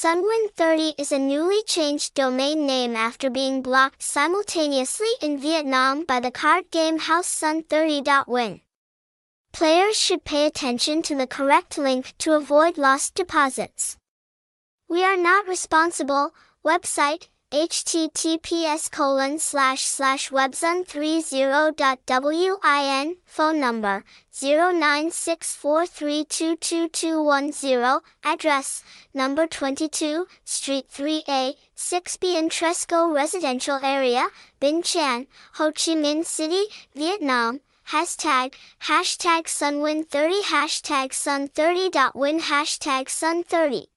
Sunwin30 is a newly changed domain name after being blocked simultaneously in Vietnam by the card game house Sun30.win. Players should pay attention to the correct link to avoid lost deposits. We are not responsible. Website https colon slash slash websun30.win phone number 0964322210 address number 22 street 3a 6b Intresco residential area Binh Chanh Ho Chi Minh City Vietnam. Hashtag hashtag sunwin30 hashtag sun30.win hashtag sun30